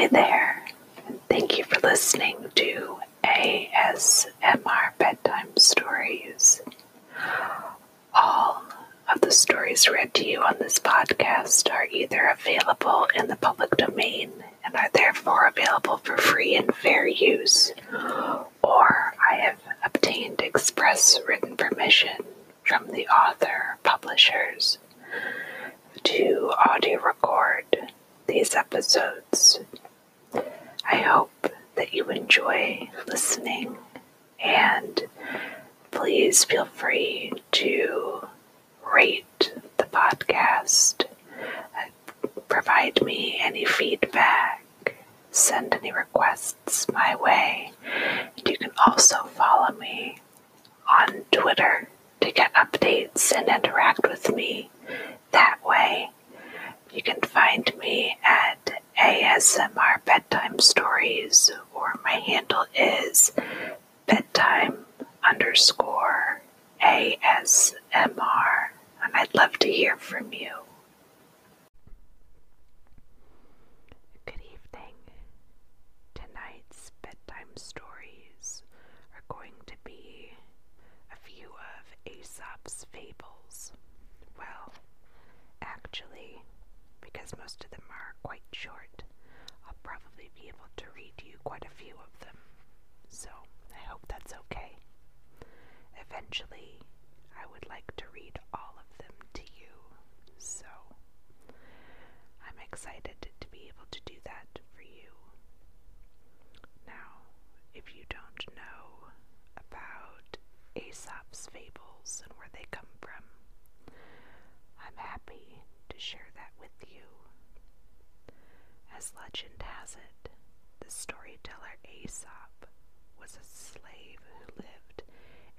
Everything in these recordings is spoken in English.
Hi there. Thank you for listening to ASMR Bedtime Stories. All of the stories read to you on this podcast are either available in the public domain and are therefore available for free and fair use, or I have obtained express written permission from the author publishers to audio record these episodes. I hope that you enjoy listening and please feel free to rate the podcast, uh, provide me any feedback, send any requests my way. And you can also follow me on Twitter to get updates and interact with me that way. You can find me at ASMR Bedtime Stories, or my handle is bedtime underscore ASMR, and I'd love to hear from you. Good evening. Tonight's bedtime stories are going to be a few of Aesop's fables. Well, actually, because most of them are quite short, I'll probably be able to read you quite a few of them. So I hope that's okay. Eventually, I would like to read all of them to you, so I'm excited to be able to do that for you. Now, if you don't know about Aesop's fables and where they come from, I'm happy to share that with you. As legend has it, storyteller Aesop was a slave who lived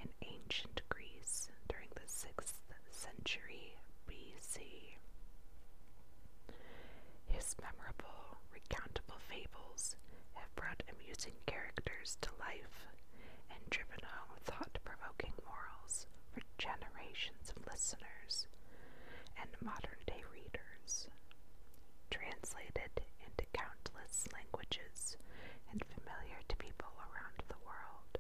in ancient Greece during the 6th century BC. His memorable, recountable fables have brought amusing characters to life and driven home thought provoking morals for generations of listeners and modern day readers. Translated languages and familiar to people around the world,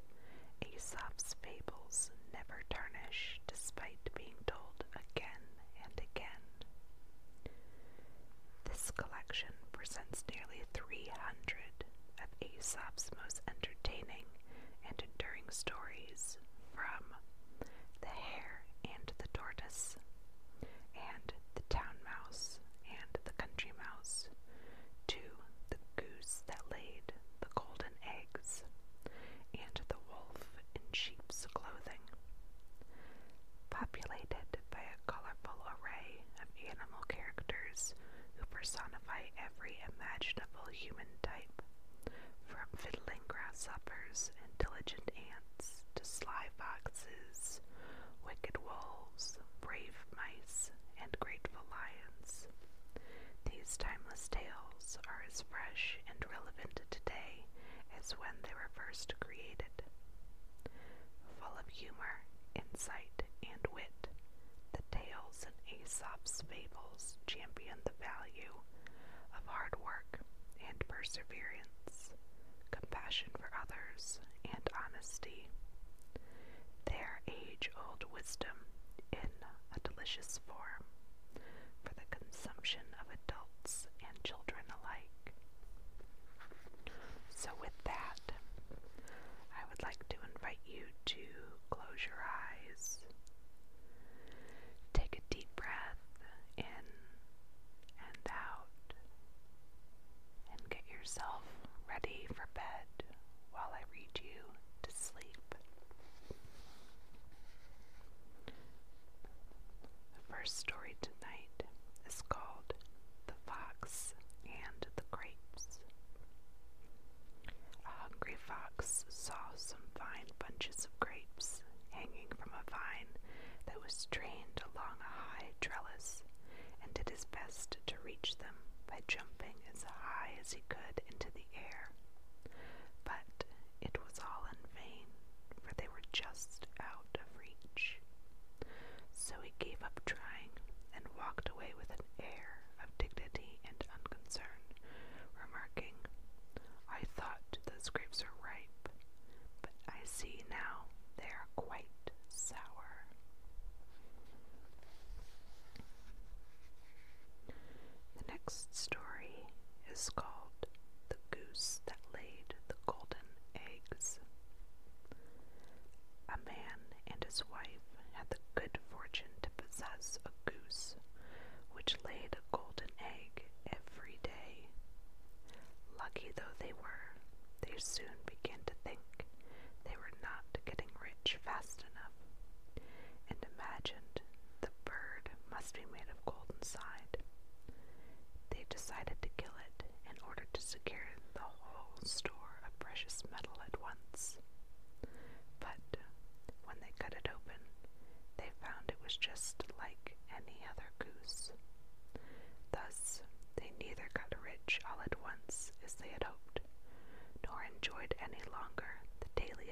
Aesop's fables never tarnish despite being told again and again. This collection presents nearly 300 of Aesop's most entertaining and enduring stories from The Hare and the Tortoise,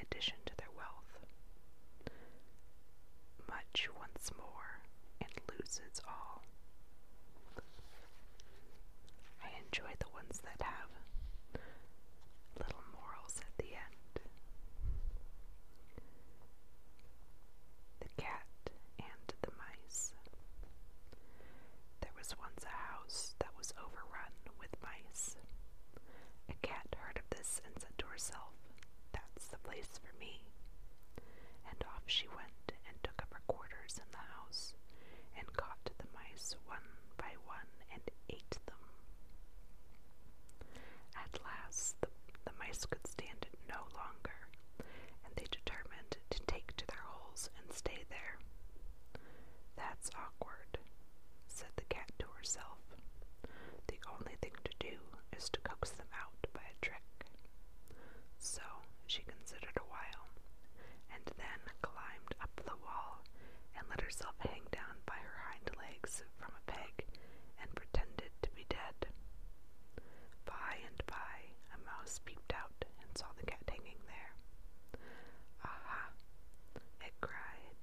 addition to their wealth. Much once more and loses all. I enjoy the ones that have little morals at the end. The cat and the mice. There was once a house that was overrun with mice. A cat heard of this and said to herself, place for me. And off she went and took up her quarters in the house and caught the mice one by one and ate them. At last the, the mice could stand it no longer, and they determined to take to their holes and stay there. That's awkward, said the cat to herself. The only thing to do is to coax them out by a trick. So she considered a while, and then climbed up the wall and let herself hang down by her hind legs from a peg and pretended to be dead. By and by, a mouse peeped out and saw the cat hanging there. Aha! it cried.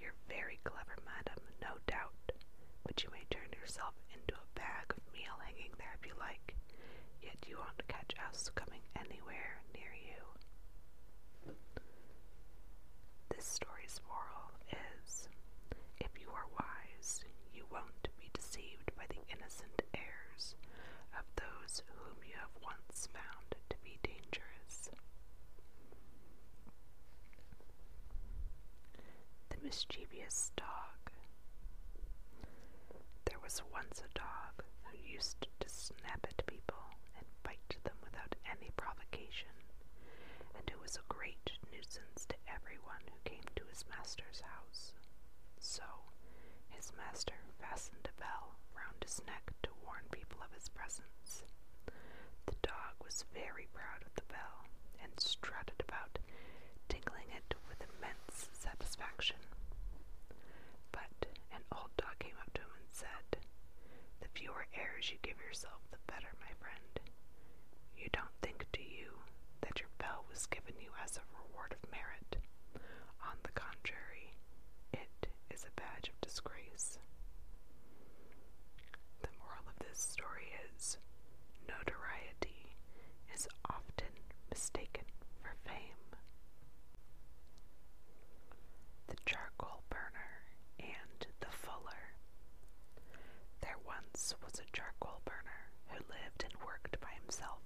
You're very clever, madam, no doubt, but you may turn yourself into a bag of meal hanging there if you like, yet you won't catch us coming anywhere near you. This story's moral is if you are wise, you won't be deceived by the innocent airs of those whom you have once found to be dangerous. The mischievous dog. There was once a dog who used to snap at people and bite them without any provocation, and who was a great nuisance to everyone who came to his master's house. So, his master fastened a bell round his neck to warn people of his presence. The dog was very proud of the bell and strutted about, tingling it with immense satisfaction. But an old dog came up to him and said, The fewer airs you give yourself, the better, my friend. You don't think, do you, that your bell was given you as a reward of merit? On the contrary, it is a badge of disgrace. This story is notoriety is often mistaken for fame. The charcoal burner and the fuller. There once was a charcoal burner who lived and worked by himself.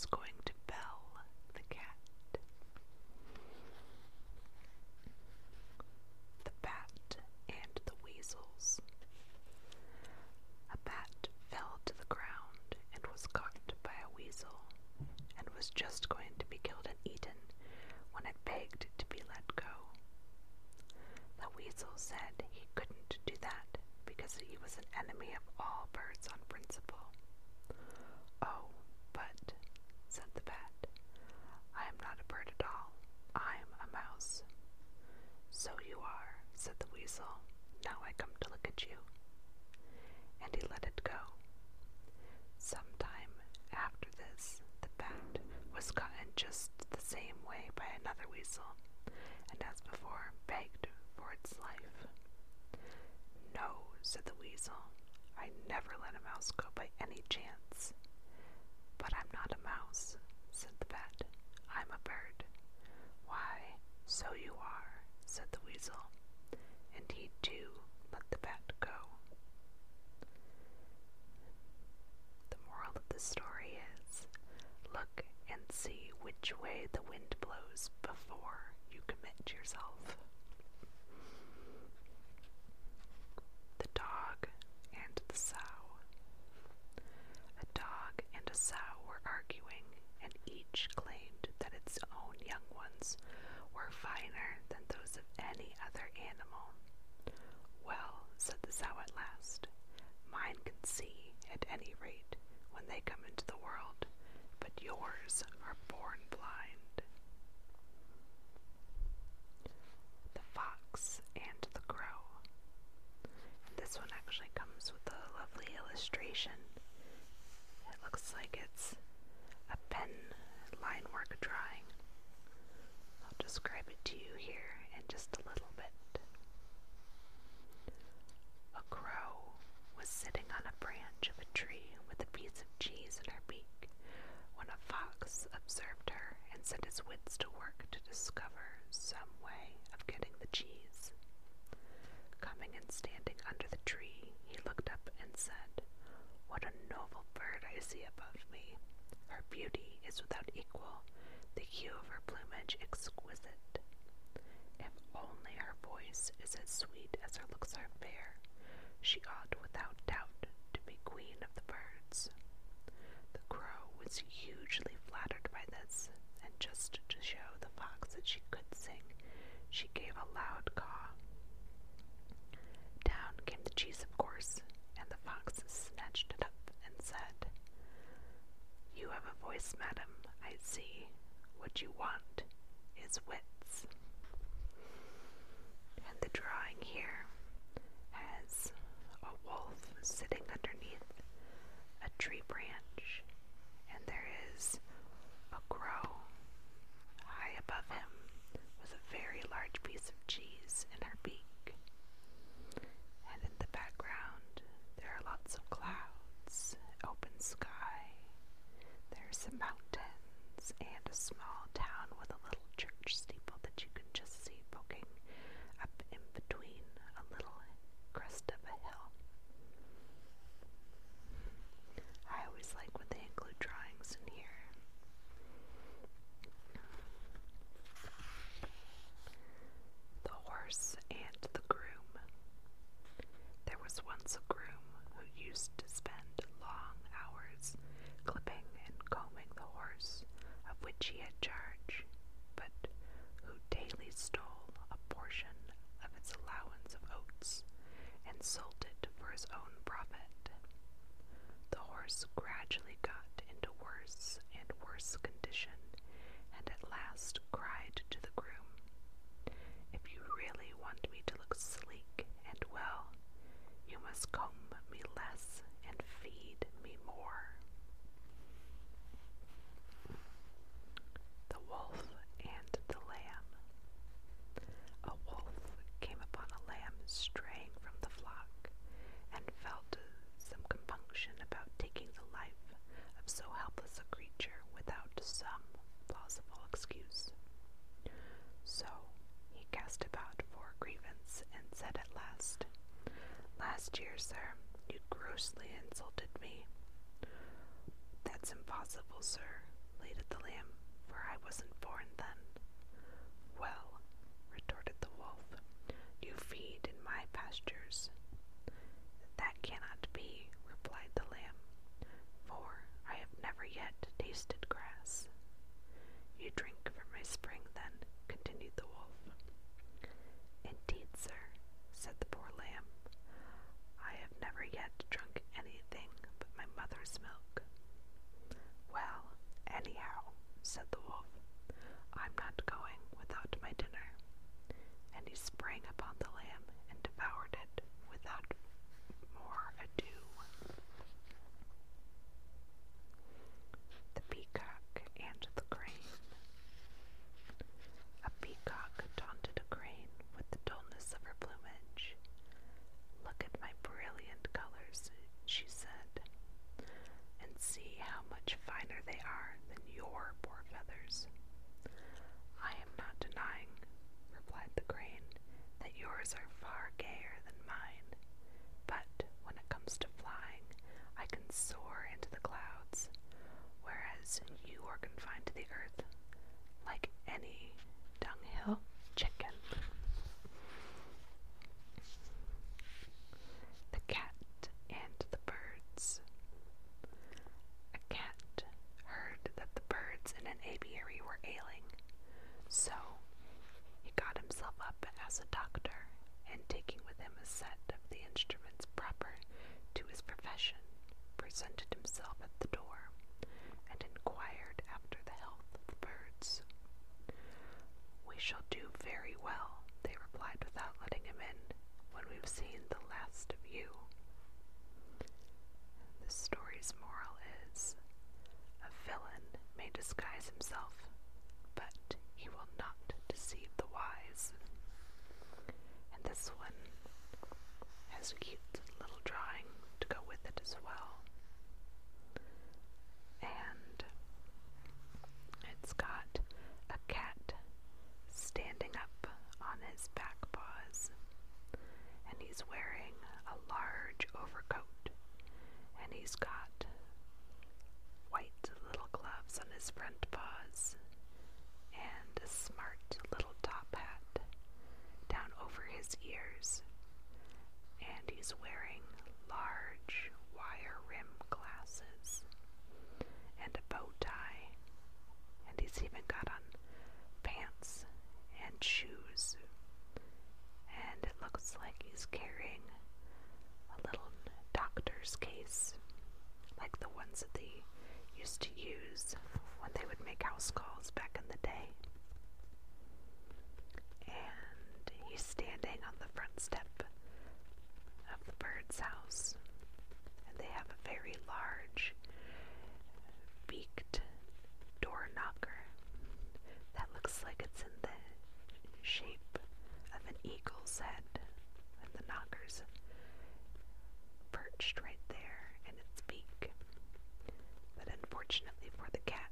was going to the cat. The bat and the weasels. A bat fell to the ground and was caught by a weasel, and was just going to be killed and eaten when it begged to be let go. The weasel said he couldn't do that because he was an enemy of all birds now I come to look at you. And he let it go. Sometime after this, the bat was caught in just the same way by another weasel, and as before begged for its life. No, said the weasel, I never let a mouse go by any chance. But I'm not a mouse, said the bat. I'm a bird. Why, so you are, said the weasel do let the bat go. The moral of the story is look and see which way the wind blows before you commit yourself. The dog and the sow. A dog and a sow were arguing, and each claimed that its own young ones were finer any rate when they come into the world. Last year, sir, you grossly insulted me. That's impossible, sir, bleated the lamb, for I wasn't born then. Well, retorted the wolf, you feed in my pastures. That cannot be, replied the lamb, for I have never yet tasted grass. You drink from my spring, then, continued the wolf. Indeed, sir, said the poor lamb, I have never yet drunk anything but my mother's milk. Well, anyhow, said the wolf, I'm not going without my dinner. And he sprang upon the lamb and devoured it without more ado. The Peacock and the Crane. A peacock taunted a crane with the dullness of her plumage. Look at my brilliant colors, she said, and see how much finer they are than your poor feathers. I am not denying, replied the crane, that yours are far gayer than mine, but when it comes to flying, I can soar into the clouds, whereas you are confined to the earth like any dunghill chicken. The cat and the birds. A cat heard that the birds in an aviary were ailing, so he got himself up as a doctor, and taking with him a set of the instruments proper to his profession, presented himself at the door and inquired after the health of the birds. We shall do very well, they replied without letting him in, when we've seen the last of you. The story's moral is a villain may disguise himself, but he will not deceive the wise. And this one has a cute little drawing to go with it as well. And it's got a cat standing up on his back paws, and he's wearing a large overcoat, and he's got white little gloves on his front paws, and a smart little top hat down over his ears, he's wearing large wire rim glasses and a bow tie, and he's even got on pants and shoes, and it looks like he's carrying a little doctor's case, like the ones that they used to use when they would make house calls back in the day. And he's standing on the front step the bird's house, and they have a very large beaked door knocker that looks like it's in the shape of an eagle's head, and the knocker's perched right there in its beak. But unfortunately for the cat,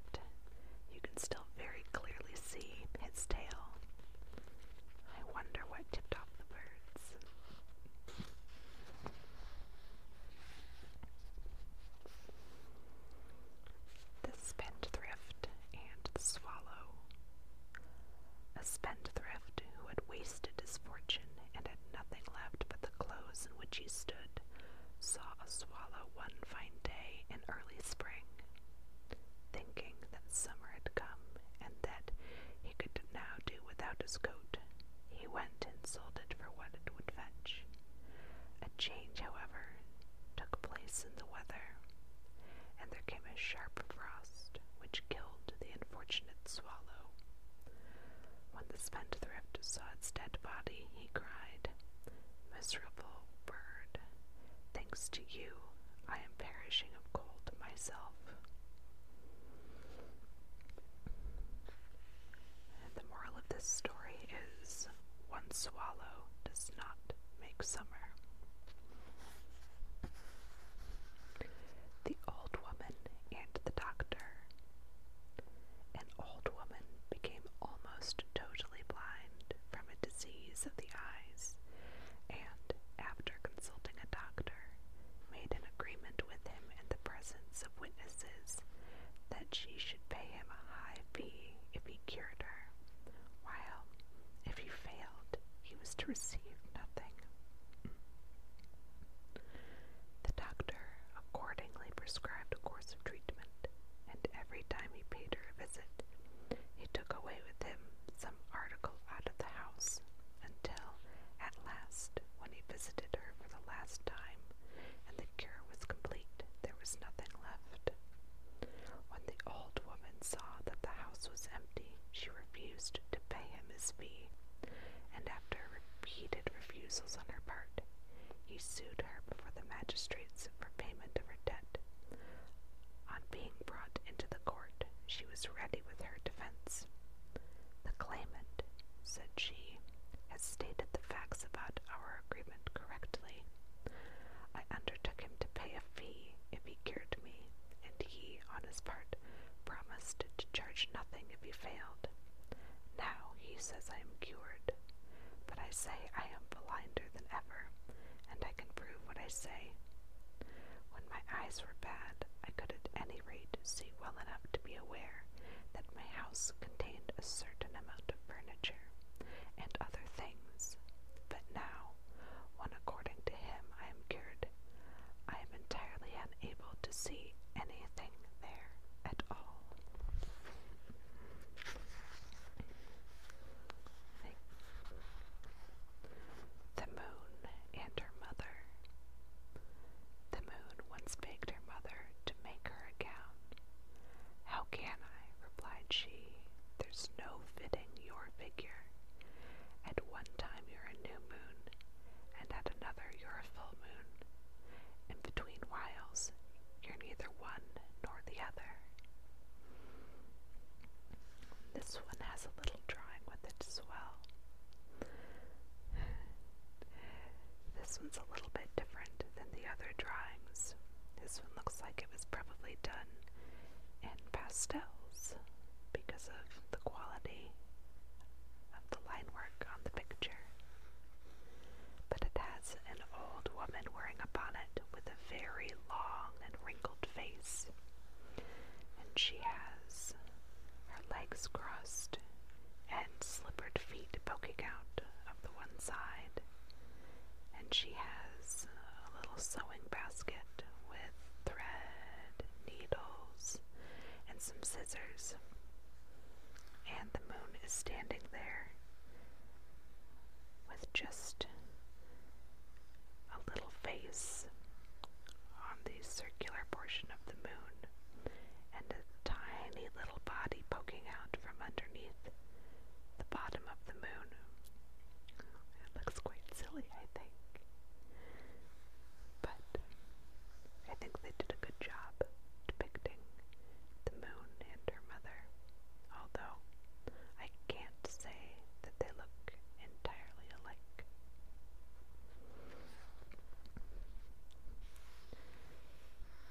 she stood, saw a swallow one fine day in early spring, thinking that summer had come and that he could now do without his coat. He went and sold it for what it would fetch. A change, however, took place in the weather, and there came a sharp frost which killed the unfortunate swallow. When the spendthrift saw its dead body, he cried, Miserable to you, I am perishing of cold myself. the moral of this story is one swallow does not make summer. A little drawing with it as well. This one's a little bit different than the other drawings. This one looks like it was probably done in pastels because of the quality of the line work on the picture. But it has an old woman wearing a bonnet with a very long and wrinkled face. And she has her legs crossed feet poking out of the one side. And she has a little sewing basket with thread, needles, and some scissors. And the moon is standing there with just a little face on the circular portion of the moon and a tiny little body poking out from underneath bottom of the moon. It looks quite silly, I think. But I think they did a good job depicting the moon and her mother, although I can't say that they look entirely alike.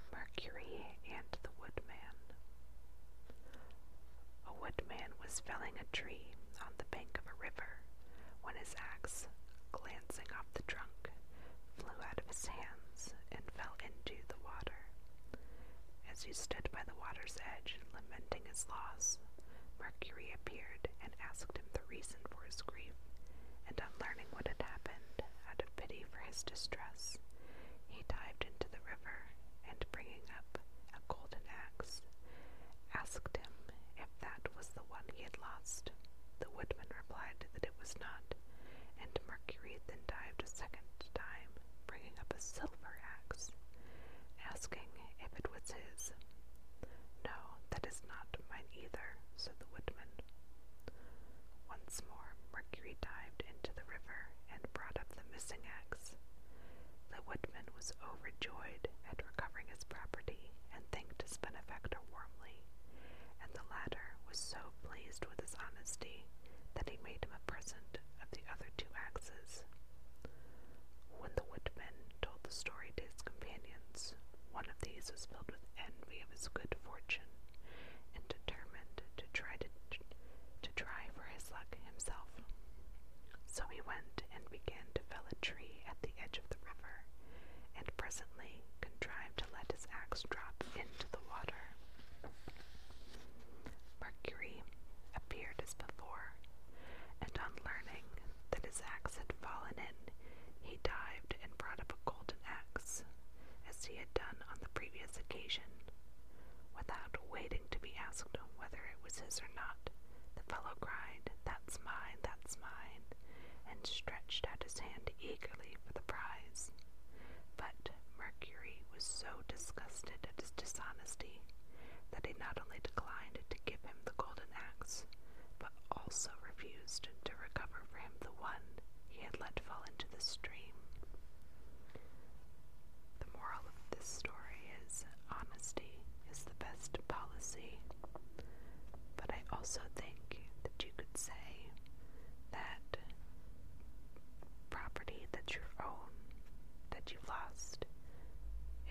Mercury and the Woodman. A woodman was felling a tree on the bank of a river when his glancing off the trunk, flew out of his hands and fell into the water. As he stood by the water's edge, lamenting his loss, Mercury appeared and asked him the reason for his grief, and on learning what had happened, out of pity for his distress, he dived into the river and, bringing up a golden axe, asked him if that was the one he had lost. The woodman replied that it was not, dived a second time, bringing up a silver axe, asking if it was his. No, that is not mine either, said the woodman. Once more, Mercury dived into the river and brought up the missing axe. The woodman was overjoyed at recovering his property and thanked his benefactor warmly, and the latter was so pleased with his honesty the story to his companions. One of these was filled with envy of his good fortune,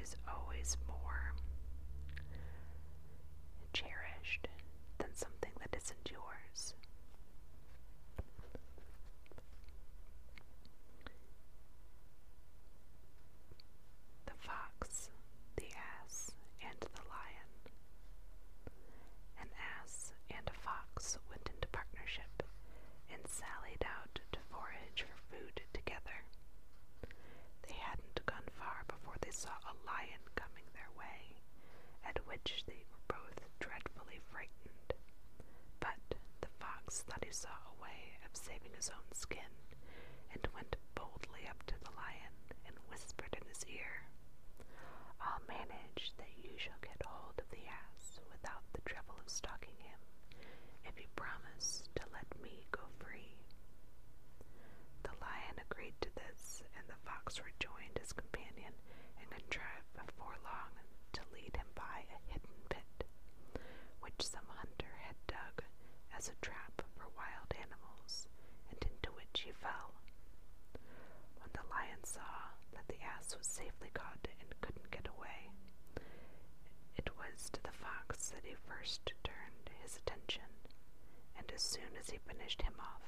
there's always more. which some hunter had dug as a trap for wild animals, and into which he fell. When the lion saw that the ass was safely caught and couldn't get away, it was to the fox that he first turned his attention, and as soon as he finished him off,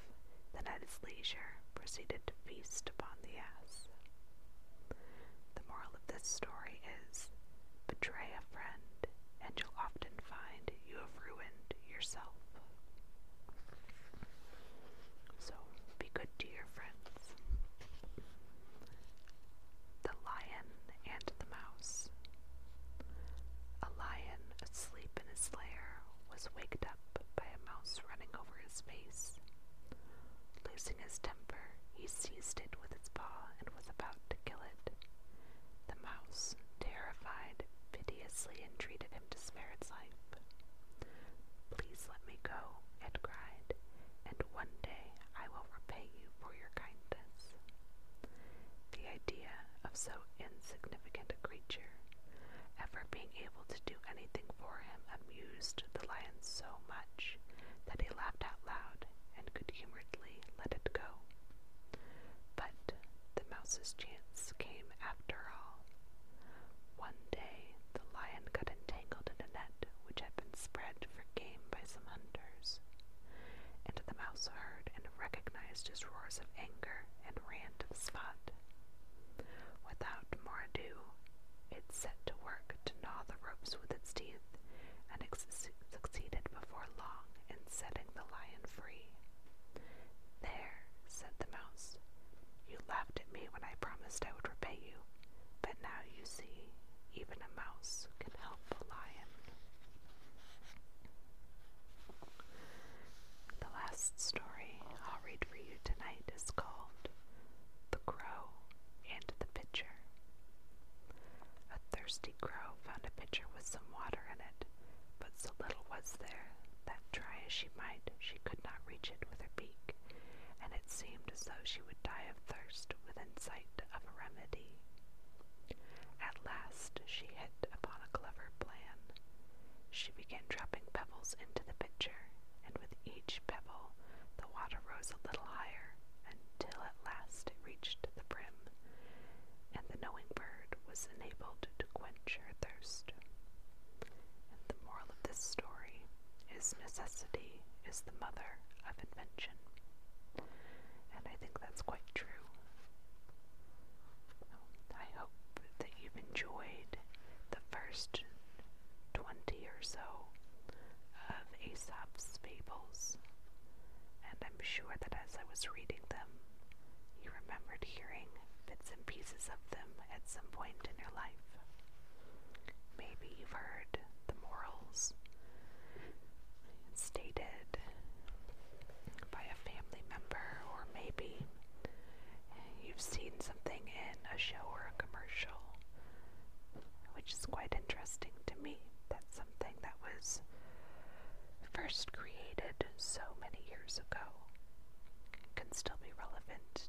then at his leisure proceeded to feast upon the ass. The moral of this story is betray a friend, and you'll often yourself. So be good to your friends. The Lion and the Mouse. A lion asleep in his lair was waked up by a mouse running over his face. Losing his temper, he seized it with his paw and was about first 20 or so of Aesop's fables, and I'm sure that as I was reading them, you remembered hearing bits and pieces of them at some point in your life. Maybe you've heard the morals stated by a family member, or maybe you've seen something in a show which is quite interesting to me. That's something that was first created so many years ago can still be relevant